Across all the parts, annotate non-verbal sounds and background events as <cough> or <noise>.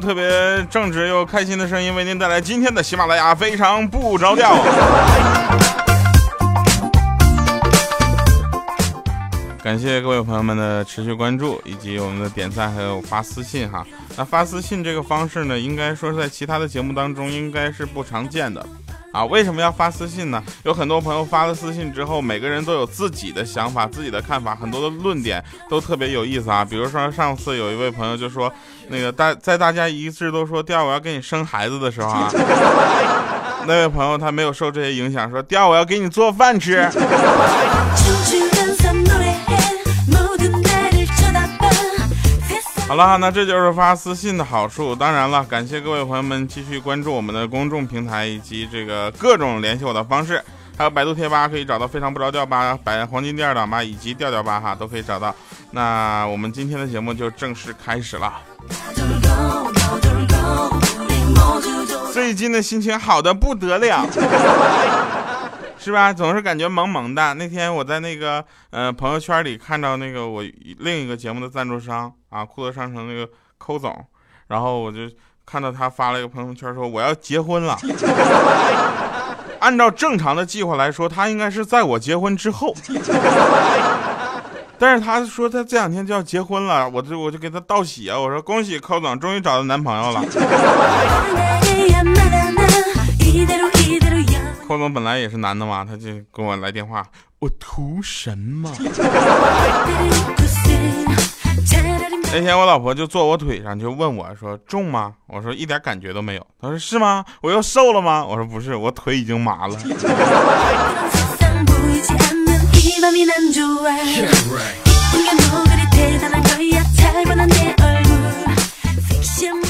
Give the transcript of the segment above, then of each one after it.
特别正直又开心的声音，为您带来今天的喜马拉雅非常不着调。<laughs> 感谢各位朋友们的持续关注，以及我们的点赞，还有发私信哈。那发私信这个方式呢，应该说在其他的节目当中应该是不常见的。啊，为什么要发私信呢？有很多朋友发了私信之后，每个人都有自己的想法、自己的看法，很多的论点都特别有意思啊。比如说上次有一位朋友就说，那个大在大家一致都说第二我要给你生孩子的时候啊，<laughs> 那位朋友他没有受这些影响，说第二我要给你做饭吃。<laughs> 好了，那这就是发私信的好处。当然了，感谢各位朋友们继续关注我们的公众平台以及这个各种联系我的方式，还有百度贴吧可以找到非常不着调吧、百黄金第二档吧以及调调吧哈都可以找到。那我们今天的节目就正式开始了。<laughs> 最近的心情好的不得了。是吧？总是感觉萌萌的。那天我在那个呃朋友圈里看到那个我另一个节目的赞助商啊，酷乐商城那个寇总，然后我就看到他发了一个朋友圈说我要结婚了。<laughs> 按照正常的计划来说，他应该是在我结婚之后，但是他说他这两天就要结婚了，我就我就给他道喜啊，我说恭喜寇总终于找到男朋友了。霍总本来也是男的嘛，他就给我来电话，我图什么？<laughs> 那天我老婆就坐我腿上，就问我说重吗？我说一点感觉都没有。她说是吗？我又瘦了吗？我说不是，我腿已经麻了。<laughs> <laughs>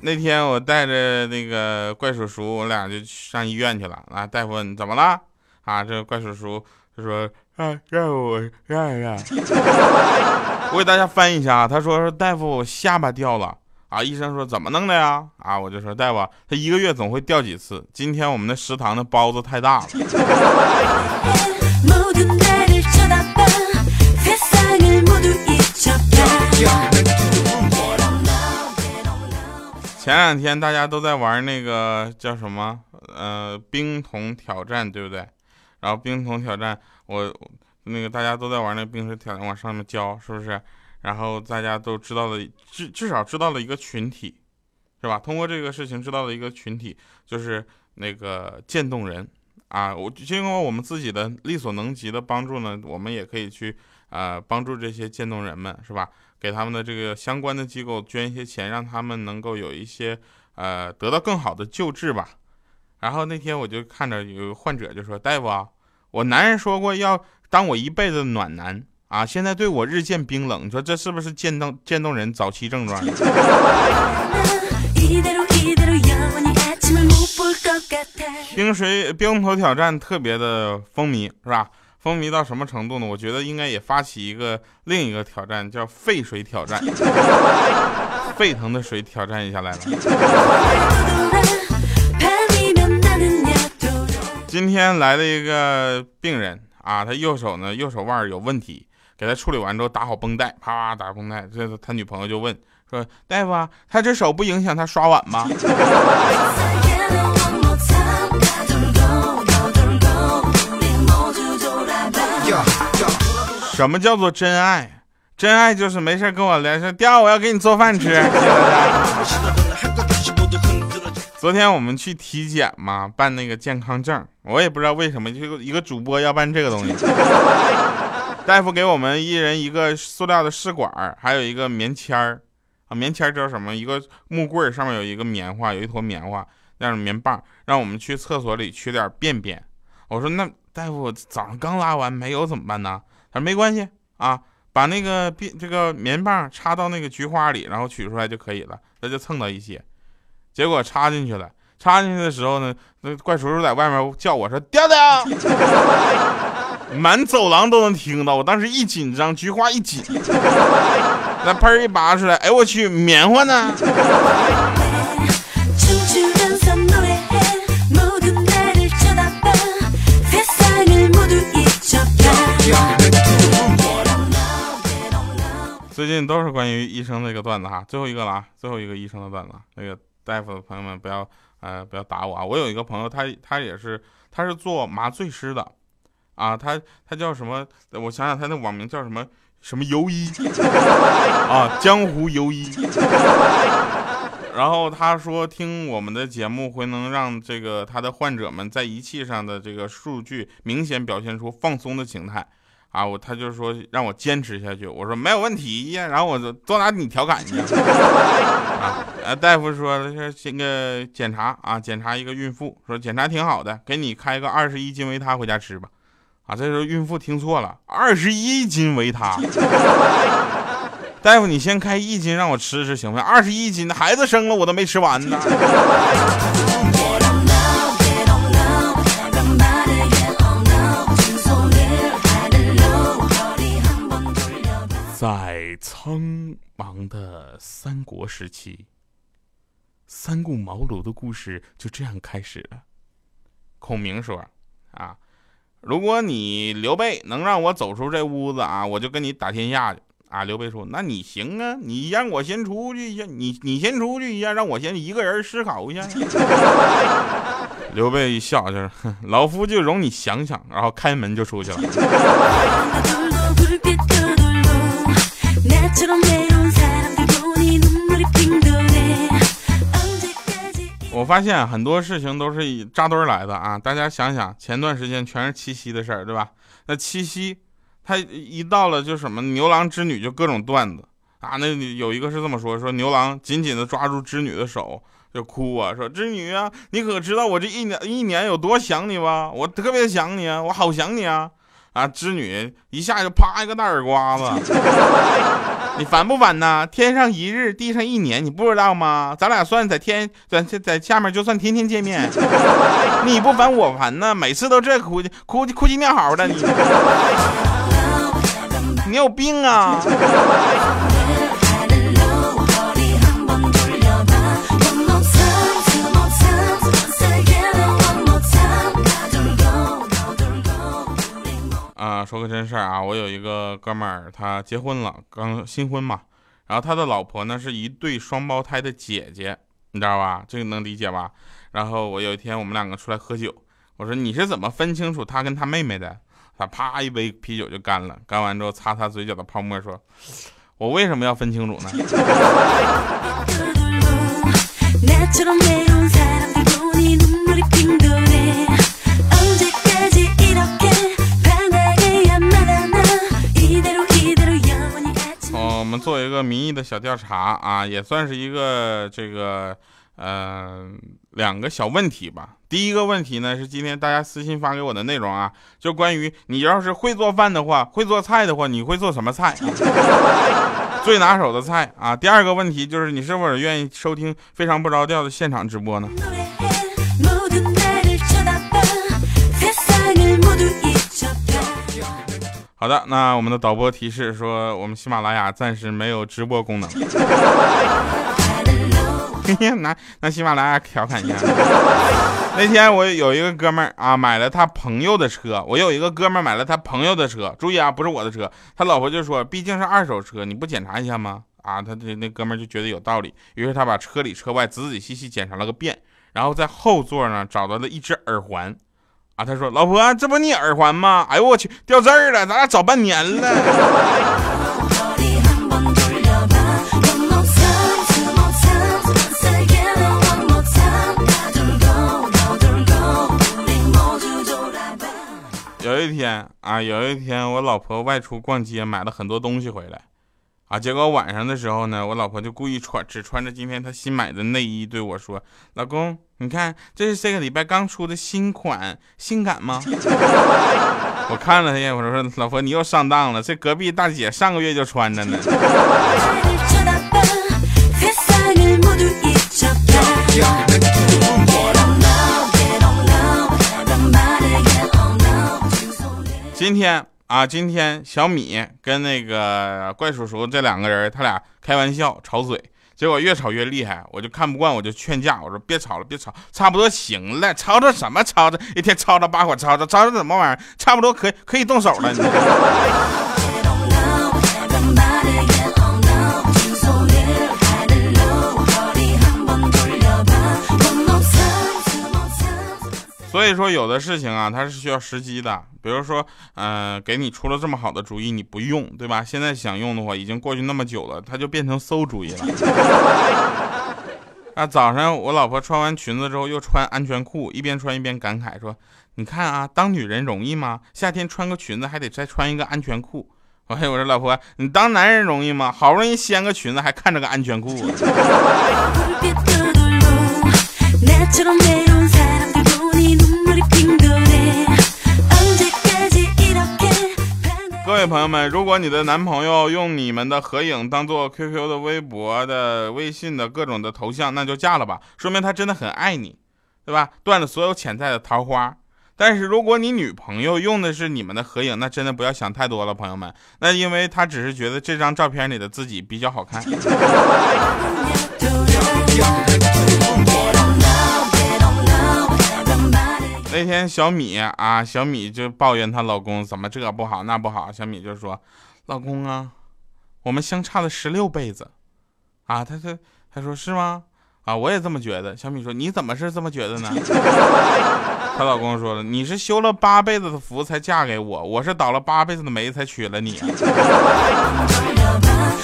那天我带着那个怪叔叔，我俩就上医院去了。啊，大夫问怎么了？啊，这怪叔叔他说啊，让我让让。<laughs> 我给大家翻译一下啊，他说大夫，我下巴掉了。啊，医生说怎么弄的呀？啊，我就说大夫，他一个月总会掉几次。今天我们的食堂的包子太大了。前两天大家都在玩那个叫什么？呃，冰桶挑战，对不对？然后冰桶挑战，我那个大家都在玩那个冰水挑战，往上面浇，是不是？然后大家都知道了，至至少知道了一个群体，是吧？通过这个事情知道了一个群体，就是那个渐冻人啊。我经过我们自己的力所能及的帮助呢，我们也可以去啊帮助这些渐冻人们，是吧？给他们的这个相关的机构捐一些钱，让他们能够有一些呃得到更好的救治吧。然后那天我就看着有个患者就说：“大夫啊，我男人说过要当我一辈子暖男啊，现在对我日渐冰冷，你说这是不是渐冻渐冻人早期症状？” <laughs> 冰水冰头挑战特别的风靡，是吧？风靡到什么程度呢？我觉得应该也发起一个另一个挑战，叫沸水挑战，沸腾的水挑战一下来了。今天来了一个病人啊，他右手呢右手腕有问题，给他处理完之后打好绷带，啪啪打绷带。这他女朋友就问说：“大夫，他这手不影响他刷碗吗？”什么叫做真爱？真爱就是没事跟我聊说，第二我要给你做饭吃。<laughs> 昨天我们去体检嘛，办那个健康证，我也不知道为什么，就一个主播要办这个东西。<laughs> 大夫给我们一人一个塑料的试管，还有一个棉签儿啊，棉签儿叫什么？一个木棍上面有一个棉花，有一坨棉花，那种棉棒，让我们去厕所里取点便便。我说那大夫早上刚拉完没有怎么办呢？他说没关系啊，把那个这个棉棒插到那个菊花里，然后取出来就可以了，那就蹭到一些。结果插进去了，插进去的时候呢，那怪叔叔在外面叫我说：“调调！”满走廊都能听到。我当时一紧张，菊花一紧，那喷一拔出来，哎我去，棉花呢？最近都是关于医生那个段子哈，最后一个了啊，最后一个医生的段子，那个大夫的朋友们不要呃不要打我啊，我有一个朋友，他他也是他是做麻醉师的，啊，他他叫什么？我想想他那网名叫什么什么游医啊，江湖游医。然后他说听我们的节目会能让这个他的患者们在仪器上的这个数据明显表现出放松的形态。啊，我他就说让我坚持下去，我说没有问题呀，然后我就多拿你调侃去。啊，大夫说是这个检查啊，检查一个孕妇，说检查挺好的，给你开个二十一斤维他回家吃吧。啊，这时候孕妇听错了，二十一斤维他。<laughs> 大夫，你先开一斤让我吃吃行不行？二十一斤，孩子生了我都没吃完呢。苍茫的三国时期，三顾茅庐的故事就这样开始了。孔明说：“啊，如果你刘备能让我走出这屋子啊，我就跟你打天下去。”啊，刘备说：“那你行啊，你让我先出去一下，你你先出去一下，让我先一个人思考一下。<laughs> ”刘备一笑，就是老夫就容你想想，然后开门就出去了。<laughs> 我发现很多事情都是以扎堆儿来的啊！大家想想，前段时间全是七夕的事儿，对吧？那七夕，他一到了就什么牛郎织女就各种段子啊！那有一个是这么说：说牛郎紧紧的抓住织女的手就哭啊，说织女啊，你可知道我这一年一年有多想你吧？我特别想你啊，我好想你啊！啊，织女一下就啪一个大耳刮子。<laughs> 你烦不烦呐？天上一日，地上一年，你不知道吗？咱俩算在天，在在下面就算天天见面。<laughs> 你不烦我烦呐，每次都这哭哭哭唧尿嚎的你，<laughs> 你有病啊！啊，说个真事儿啊，我有一个哥们儿，他结婚了，刚新婚嘛，然后他的老婆呢是一对双胞胎的姐姐，你知道吧？这个能理解吧？然后我有一天我们两个出来喝酒，我说你是怎么分清楚他跟他妹妹的？他啪一杯啤酒就干了，干完之后擦擦嘴角的泡沫，说：“我为什么要分清楚呢？” <laughs> 做一个民意的小调查啊，也算是一个这个呃两个小问题吧。第一个问题呢是今天大家私信发给我的内容啊，就关于你要是会做饭的话，会做菜的话，你会做什么菜？<laughs> 最拿手的菜啊。第二个问题就是你是否愿意收听非常不着调的现场直播呢？好的，那我们的导播提示说，我们喜马拉雅暂时没有直播功能。<laughs> 那那喜马拉雅调侃一下。那天我有一个哥们儿啊，买了他朋友的车。我有一个哥们儿买了他朋友的车，注意啊，不是我的车。他老婆就说，毕竟是二手车，你不检查一下吗？啊，他这那哥们儿就觉得有道理，于是他把车里车外仔仔细细检查了个遍，然后在后座呢找到了一只耳环。啊，他说：“老婆，这不你耳环吗？哎呦我去，掉字儿了，咱俩找半年了。”有一天啊，有一天我老婆外出逛街，买了很多东西回来。啊！结果晚上的时候呢，我老婆就故意穿只穿着今天她新买的内衣对我说：“老公，你看这是这个礼拜刚出的新款，性感吗？”我看了她一眼，我说：“老婆，你又上当了，这隔壁大姐上个月就穿着呢。”今天。啊，今天小米跟那个怪叔叔这两个人，他俩开玩笑吵嘴，结果越吵越厉害，我就看不惯，我就劝架，我说别吵了，别吵，差不多行了，吵吵什么吵吵，一天吵吵把火，吵吵吵吵什么玩意儿，差不多可以可以动手了。你。<laughs> 所以说，有的事情啊，它是需要时机的。比如说，嗯，给你出了这么好的主意，你不用，对吧？现在想用的话，已经过去那么久了，它就变成馊主意了。<laughs> 啊，早上我老婆穿完裙子之后又穿安全裤，一边穿一边感慨说：“你看啊，当女人容易吗？夏天穿个裙子还得再穿一个安全裤。”哎，我说老婆，你当男人容易吗？好不容易掀个裙子，还看着个安全裤。<laughs> <laughs> 各位朋友们，如果你的男朋友用你们的合影当做 QQ 的、微博的、微信的各种的头像，那就嫁了吧，说明他真的很爱你，对吧？断了所有潜在的桃花。但是如果你女朋友用的是你们的合影，那真的不要想太多了，朋友们。那因为她只是觉得这张照片里的自己比较好看。<laughs> 那天小米啊，小米就抱怨她老公怎么这不好那不好。小米就说：“老公啊，我们相差了十六辈子。”啊，他他他说是吗？啊，我也这么觉得。小米说：“你怎么是这么觉得呢？” <laughs> 她老公说了：“你是修了八辈子的福才嫁给我，我是倒了八辈子的霉才娶了你。” <laughs>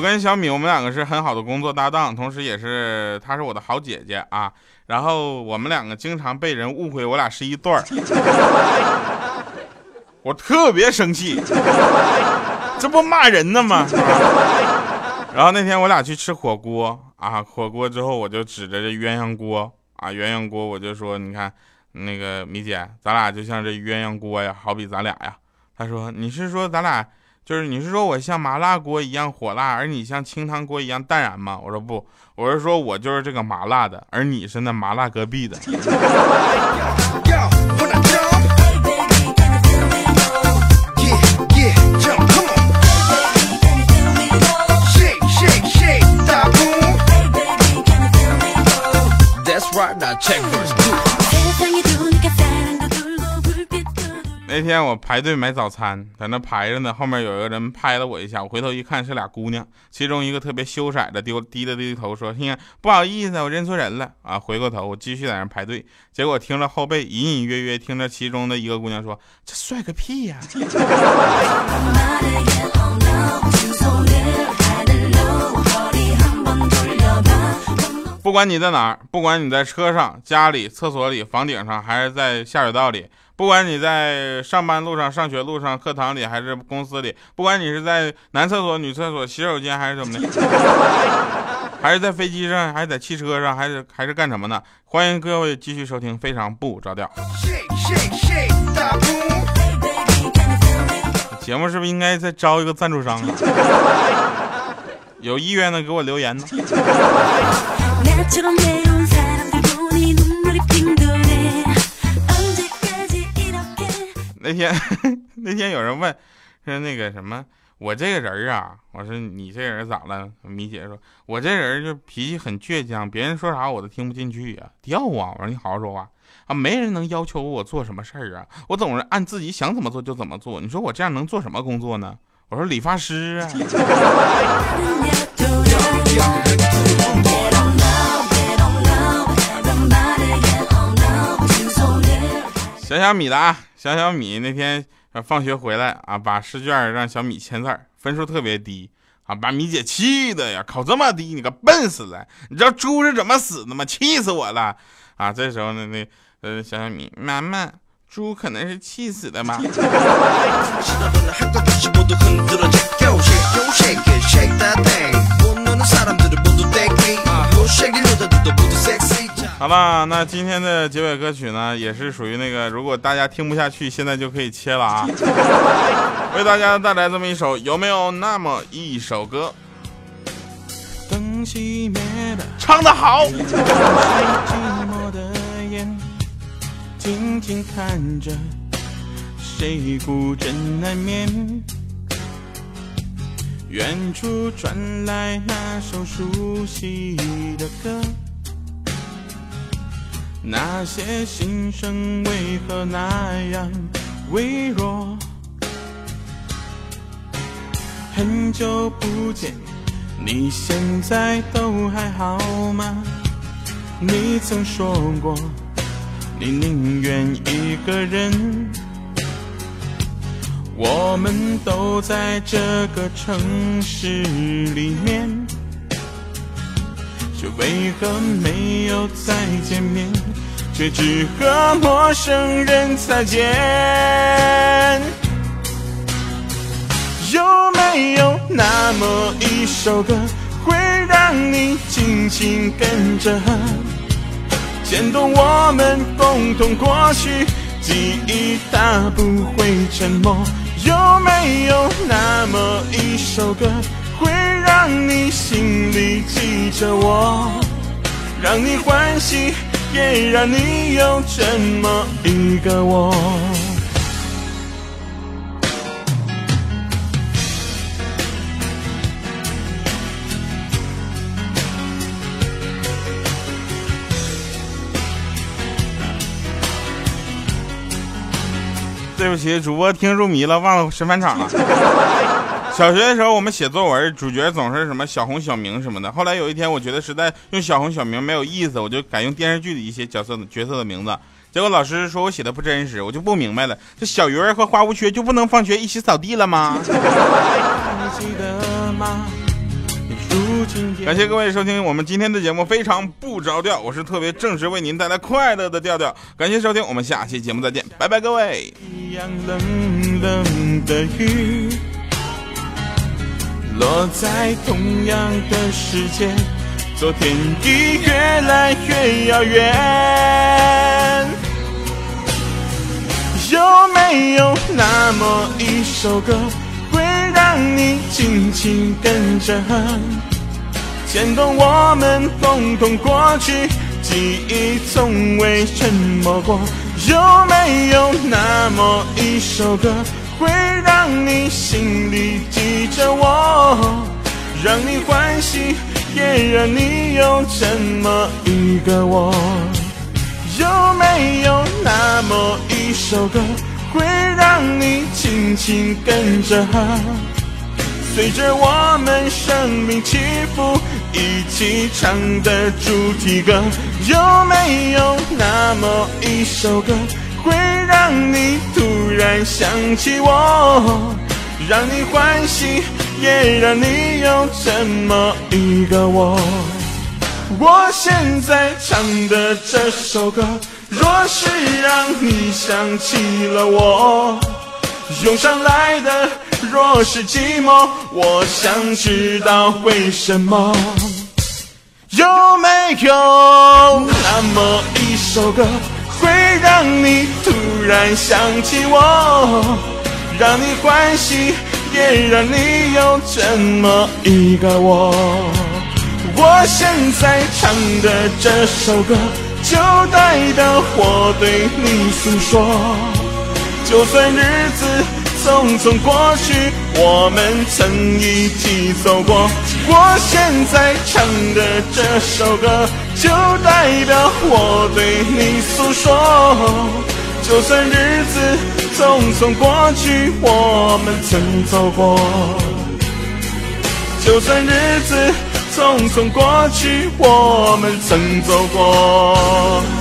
我跟小米，我们两个是很好的工作搭档，同时也是她是我的好姐姐啊。然后我们两个经常被人误会我俩是一对儿，我特别生气，这不骂人呢吗？<laughs> 然后那天我俩去吃火锅啊，火锅之后我就指着这鸳鸯锅啊，鸳鸯锅我就说，你看那个米姐，咱俩就像这鸳鸯锅呀，好比咱俩呀。她说你是说咱俩？就是你是说我像麻辣锅一样火辣，而你像清汤锅一样淡然吗？我说不，我是说我就是这个麻辣的，而你是那麻辣隔壁的。那天我排队买早餐，在那排着呢，后面有一个人拍了我一下，我回头一看是俩姑娘，其中一个特别羞涩的丢低了低头说：“亲，不好意思，我认错人了啊。”回过头我继续在那排队，结果听着后背隐隐约约听着其中的一个姑娘说：“这帅个屁呀！”不管你在哪，不管你在车上、家里、厕所里、房顶上，还是在下水道里。不管你在上班路上、上学路上、课堂里还是公司里，不管你是在男厕所、女厕所、洗手间还是怎么的，<laughs> 还是在飞机上，还是在汽车上，还是还是干什么呢？欢迎各位继续收听《非常不着调》节目，是不是应该再招一个赞助商啊？有意愿的给我留言呢。那天，<laughs> 那天有人问，说那个什么，我这个人啊，我说你这人咋了？米姐说，我这人就脾气很倔强，别人说啥我都听不进去呀，吊啊！我说你好好说话啊，没人能要求我做什么事儿啊，我总是按自己想怎么做就怎么做。你说我这样能做什么工作呢？我说理发师啊。<laughs> 小小米的啊，小小米那天放学回来啊，把试卷让小米签字，分数特别低啊，把米姐气的呀，考这么低，你个笨死了！你知道猪是怎么死的吗？气死我了啊！这时候呢，那呃，小小米妈妈，猪可能是气死的吗。<laughs> 好了，那今天的结尾歌曲呢，也是属于那个，如果大家听不下去，现在就可以切了啊。<laughs> 为大家带来这么一首，有没有那么一首歌？灯熄灭了，唱得好。静静看着，谁孤枕难眠？远处传来那首熟悉的歌。那些心声为何那样微弱？很久不见，你现在都还好吗？你曾说过，你宁愿一个人。我们都在这个城市里面，却为何没有再见面？却只和陌生人擦肩。有没有那么一首歌，会让你轻轻跟着？牵动我们共同过去，记忆它不会沉默。有没有那么一首歌，会让你心里记着我，让你欢喜，也让你有这么一个我？对不起，主播听入迷了，忘了神返场了。小学的时候，我们写作文，主角总是什么小红、小明什么的。后来有一天，我觉得实在用小红、小明没有意思，我就改用电视剧的一些角色角色的名字。结果老师说我写的不真实，我就不明白了，这小鱼儿和花无缺就不能放学一起扫地了吗？<laughs> 感谢各位收听我们今天的节目，非常不着调，我是特别正式为您带来快乐的调调。感谢收听，我们下期节目再见，拜拜，各位。一样冷冷的雨，落在同样的时间，昨天已越来越遥远。有没有那么一首歌，会让你轻轻跟着？牵动我们共同过去，记忆从未沉默过。有没有那么一首歌，会让你心里记着我，让你欢喜，也让你有这么一个我？有没有那么一首歌，会让你轻轻跟着和？随着我们生命起伏，一起唱的主题歌，有没有那么一首歌，会让你突然想起我，让你欢喜，也让你有这么一个我？我现在唱的这首歌，若是让你想起了我，涌上来的。若是寂寞，我想知道为什么？有没有那么一首歌，会让你突然想起我，让你欢喜，也让你有这么一个我？我现在唱的这首歌，就代表我对你诉说，就算日子。匆匆过去，我们曾一起走过。我现在唱的这首歌，就代表我对你诉说。就算日子匆匆过去，我们曾走过。就算日子匆匆过去，我们曾走过。